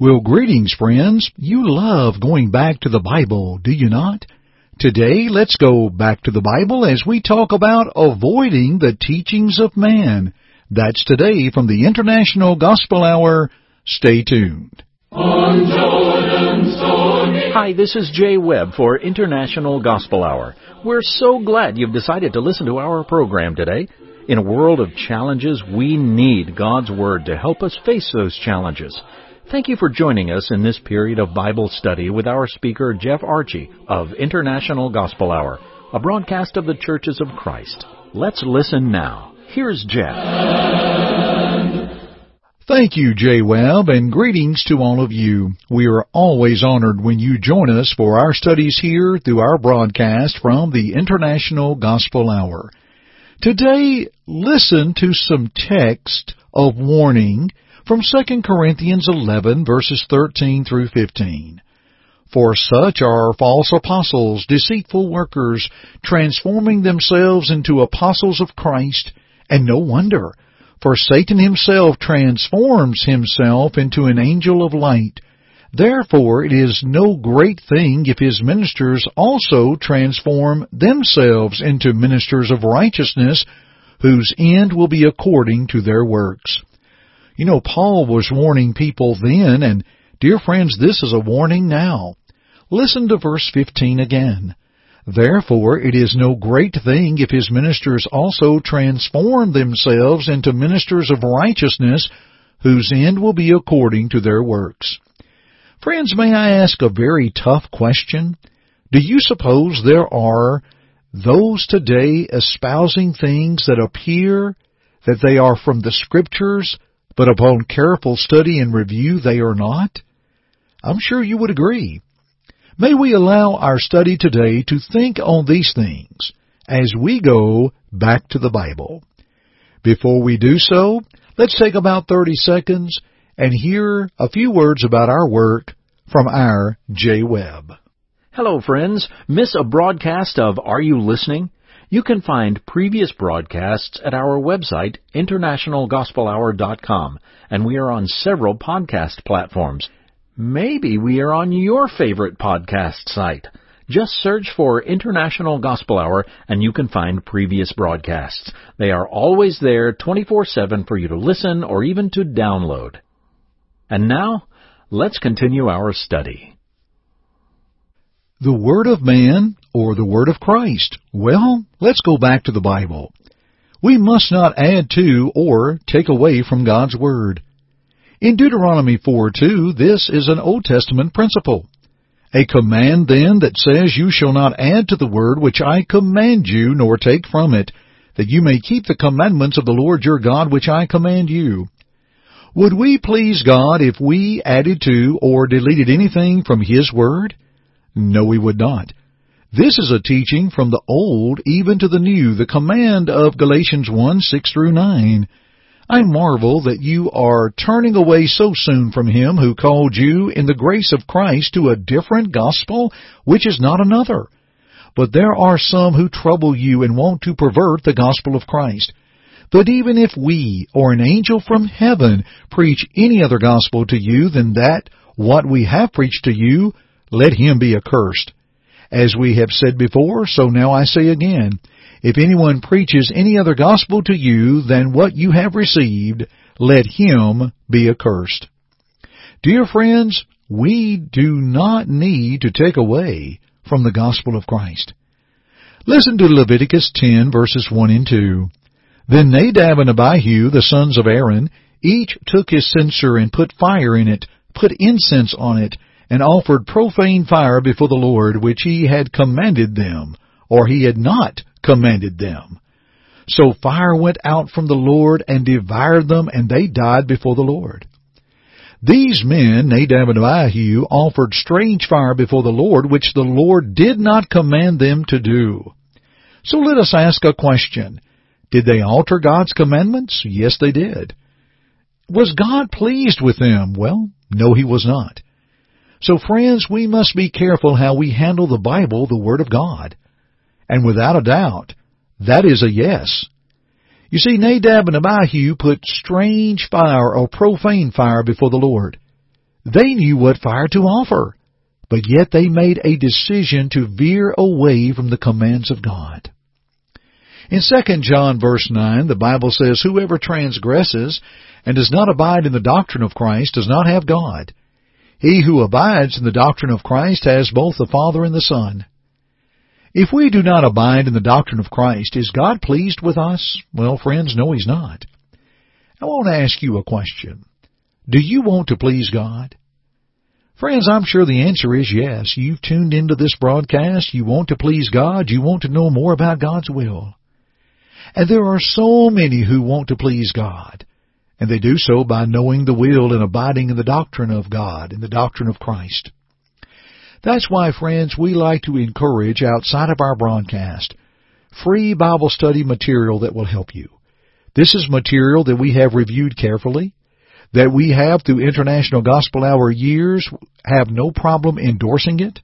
Well, greetings, friends. You love going back to the Bible, do you not? Today, let's go back to the Bible as we talk about avoiding the teachings of man. That's today from the International Gospel Hour. Stay tuned. Hi, this is Jay Webb for International Gospel Hour. We're so glad you've decided to listen to our program today. In a world of challenges, we need God's Word to help us face those challenges. Thank you for joining us in this period of Bible study with our speaker, Jeff Archey of International Gospel Hour, a broadcast of the Churches of Christ. Let's listen now. Here's Jeff. Thank you, Jay Webb, and greetings to all of you. We are always honored when you join us for our studies here through our broadcast from the International Gospel Hour. Today, listen to some text of warning from 2 Corinthians 11 verses 13 through 15. For such are false apostles, deceitful workers, transforming themselves into apostles of Christ, and no wonder, for Satan himself transforms himself into an angel of light. Therefore it is no great thing if his ministers also transform themselves into ministers of righteousness, whose end will be according to their works. You know, Paul was warning people then, and dear friends, this is a warning now. Listen to verse 15 again. Therefore it is no great thing if his ministers also transform themselves into ministers of righteousness, whose end will be according to their works. Friends, may I ask a very tough question? Do you suppose there are those today espousing things that appear that they are from the Scriptures, but upon careful study and review they are not? I'm sure you would agree. May we allow our study today to think on these things as we go back to the Bible. Before we do so, let's take about 30 seconds and hear a few words about our work from our Jay Webb. Hello, friends. Miss a broadcast of Are You Listening? You can find previous broadcasts at our website, internationalgospelhour.com, and we are on several podcast platforms. Maybe we are on your favorite podcast site. Just search for International Gospel Hour and you can find previous broadcasts. They are always there 24-7 for you to listen or even to download. And now, let's continue our study. The Word of man or the Word of Christ? Well, let's go back to the Bible. We must not add to or take away from God's Word. In Deuteronomy 4:2, this is an Old Testament principle. A command then that says you shall not add to the word which I command you, nor take from it, that you may keep the commandments of the Lord your God which I command you. Would we please God if we added to or deleted anything from His Word? No, we would not. This is a teaching from the Old even to the New, the command of Galatians 1, 6 through 9. I marvel that you are turning away so soon from Him who called you in the grace of Christ to a different gospel, which is not another. But there are some who trouble you and want to pervert the gospel of Christ. But even if we or an angel from heaven preach any other gospel to you than that what we have preached to you, let him be accursed. As we have said before, so now I say again, if anyone preaches any other gospel to you than what you have received, let him be accursed. Dear friends, we do not need to take away from the gospel of Christ. Listen to Leviticus 10 verses 1 and 2. Then Nadab and Abihu, the sons of Aaron, each took his censer and put fire in it, put incense on it, and offered profane fire before the Lord, which he had commanded them, or he had not commanded them. So fire went out from the Lord and devoured them, and they died before the Lord. These men, Nadab and Abihu, offered strange fire before the Lord, which the Lord did not command them to do. So let us ask a question. Did they alter God's commandments? Yes, they did. Was God pleased with them? Well, no, he was not. So friends, we must be careful how we handle the Bible, the Word of God. And without a doubt, that is a yes. You see, Nadab and Abihu put strange fire or profane fire before the Lord. They knew what fire to offer, but yet they made a decision to veer away from the commands of God. In 2 John verse 9, the Bible says, Whoever transgresses and does not abide in the doctrine of Christ does not have God. He who abides in the doctrine of Christ has both the Father and the Son. If we do not abide in the doctrine of Christ, is God pleased with us? Well, friends, no, He's not. I want to ask you a question. Do you want to please God? Friends, I'm sure the answer is yes. You've tuned into this broadcast. You want to please God. You want to know more about God's will. And there are so many who want to please God. And they do so by knowing the will and abiding in the doctrine of God, in the doctrine of Christ. That's why, friends, we like to encourage outside of our broadcast free Bible study material that will help you. This is material that we have reviewed carefully, that we have through International Gospel Hour years, have no problem endorsing it.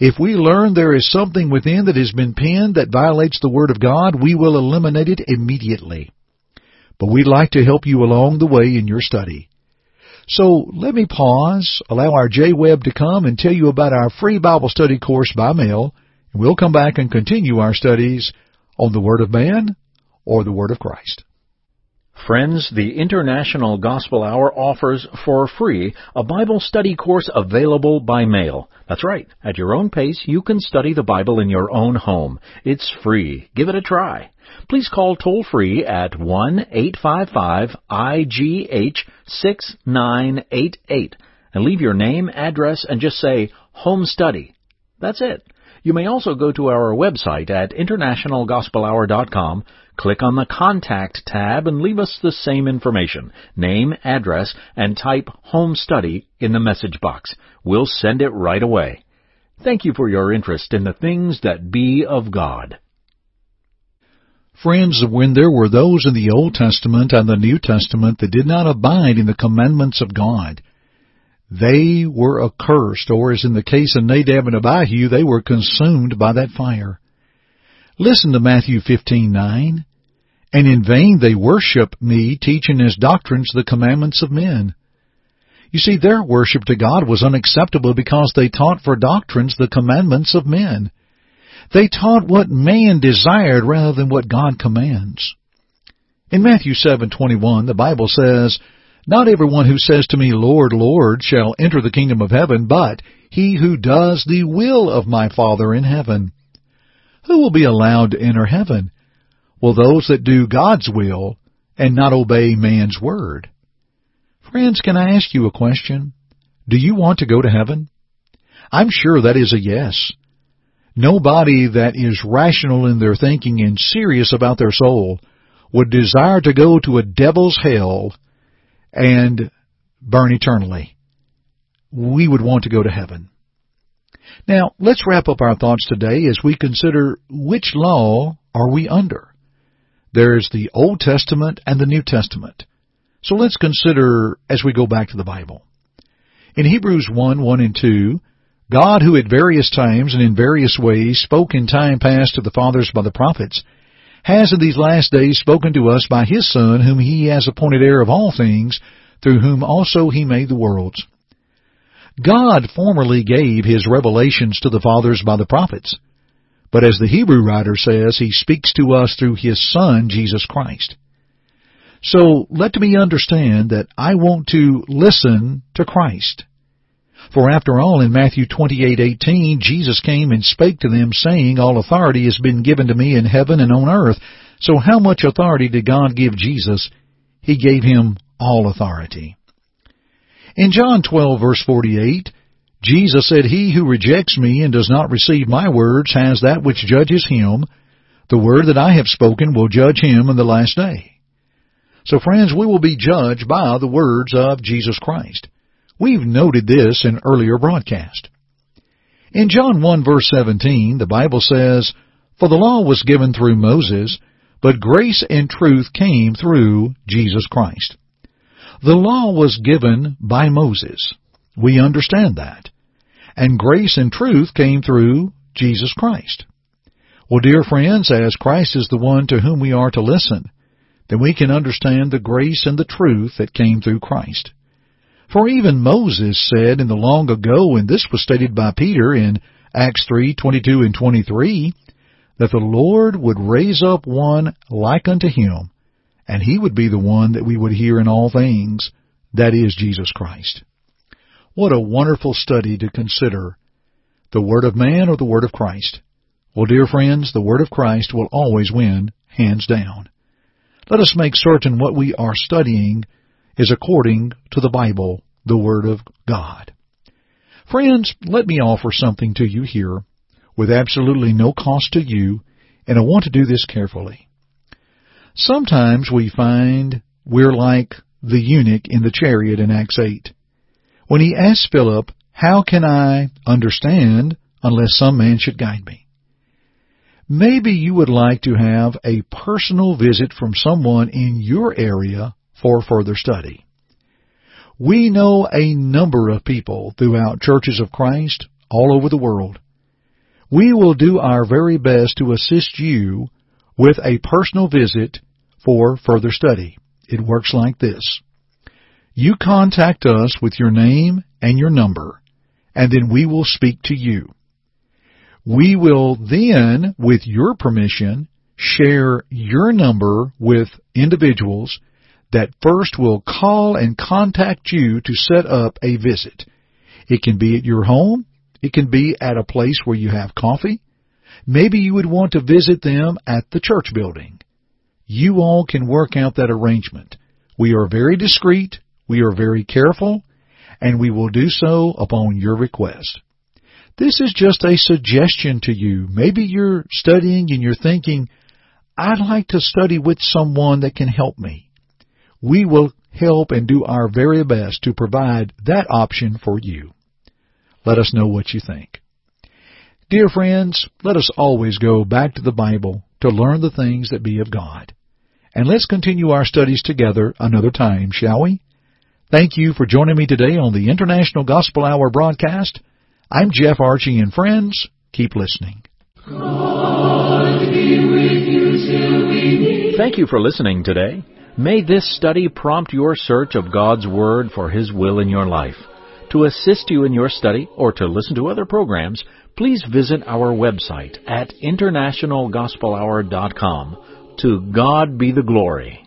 If we learn there is something within that has been penned that violates the Word of God, we will eliminate it immediately. But we'd like to help you along the way in your study. So let me pause, allow our Jay Webb to come and tell you about our free Bible study course by mail, and we'll come back and continue our studies on the Word of Man or the Word of Christ. Friends, the International Gospel Hour offers for free a Bible study course available by mail. That's right. At your own pace, you can study the Bible in your own home. It's free. Give it a try. Please call toll free at 1-855-IGH-6988 and leave your name, address, and just say home study. That's it. You may also go to our website at internationalgospelhour.com, click on the Contact tab, and leave us the same information, name, address, and type Home Study in the message box. We'll send it right away. Thank you for your interest in the things that be of God. Friends, when there were those in the Old Testament and the New Testament that did not abide in the commandments of God, they were accursed, or as in the case of Nadab and Abihu, they were consumed by that fire. Listen to Matthew 15:9. And in vain they worship me, teaching as doctrines the commandments of men. You see, their worship to God was unacceptable because they taught for doctrines the commandments of men. They taught what man desired rather than what God commands. In Matthew 7:21, the Bible says, not everyone who says to me, Lord, Lord, shall enter the kingdom of heaven, but he who does the will of my Father in heaven. Who will be allowed to enter heaven? Well, those that do God's will and not obey man's word. Friends, can I ask you a question? Do you want to go to heaven? I'm sure that is a yes. Nobody that is rational in their thinking and serious about their soul would desire to go to a devil's hell and burn eternally. We would want to go to heaven. Now, let's wrap up our thoughts today as we consider which law are we under. There's the Old Testament and the New Testament. So let's consider as we go back to the Bible. In Hebrews 1, 1 and 2, God who at various times and in various ways spoke in time past to the fathers by the prophets, has in these last days spoken to us by his Son, whom he has appointed heir of all things, through whom also he made the worlds. God formerly gave his revelations to the fathers by the prophets, but as the Hebrew writer says, he speaks to us through his Son, Jesus Christ. So let me understand that I want to listen to Christ. For after all, in Matthew 28:18, Jesus came and spake to them, saying, All authority has been given to me in heaven and on earth. So how much authority did God give Jesus? He gave him all authority. In John 12 verse 48, Jesus said, He who rejects me and does not receive my words has that which judges him. The word that I have spoken will judge him in the last day. So friends, we will be judged by the words of Jesus Christ. We've noted this in earlier broadcast. In John 1 verse 17, the Bible says, For the law was given through Moses, but grace and truth came through Jesus Christ. The law was given by Moses. We understand that. And grace and truth came through Jesus Christ. Well, dear friends, as Christ is the one to whom we are to listen, then we can understand the grace and the truth that came through Christ. For even Moses said in the long ago, and this was stated by Peter in Acts 3:22 and 23, that the Lord would raise up one like unto him, and he would be the one that we would hear in all things, that is Jesus Christ. What a wonderful study to consider the Word of man or the Word of Christ. Well, dear friends, the Word of Christ will always win, hands down. Let us make certain what we are studying is according to the Bible, the Word of God. Friends, let me offer something to you here with absolutely no cost to you, and I want to do this carefully. Sometimes we find we're like the eunuch in the chariot in Acts 8. When he asked Philip, How can I understand unless some man should guide me? Maybe you would like to have a personal visit from someone in your area for further study. We know a number of people throughout churches of Christ all over the world. We will do our very best to assist you with a personal visit for further study. It works like this. You contact us with your name and your number, and then we will speak to you. We will then, with your permission, share your number with individuals that first will call and contact you to set up a visit. It can be at your home. It can be at a place where you have coffee. Maybe you would want to visit them at the church building. You all can work out that arrangement. We are very discreet, we are very careful, and we will do so upon your request. This is just a suggestion to you. Maybe you're studying and you're thinking, I'd like to study with someone that can help me. We will help and do our very best to provide that option for you. Let us know what you think. Dear friends, let us always go back to the Bible to learn the things that be of God. And let's continue our studies together another time, shall we? Thank you for joining me today on the International Gospel Hour broadcast. I'm Jeff Archey, and friends, keep listening. Thank you for listening today. May this study prompt your search of God's Word for His will in your life. To assist you in your study or to listen to other programs, please visit our website at internationalgospelhour.com. To God be the glory.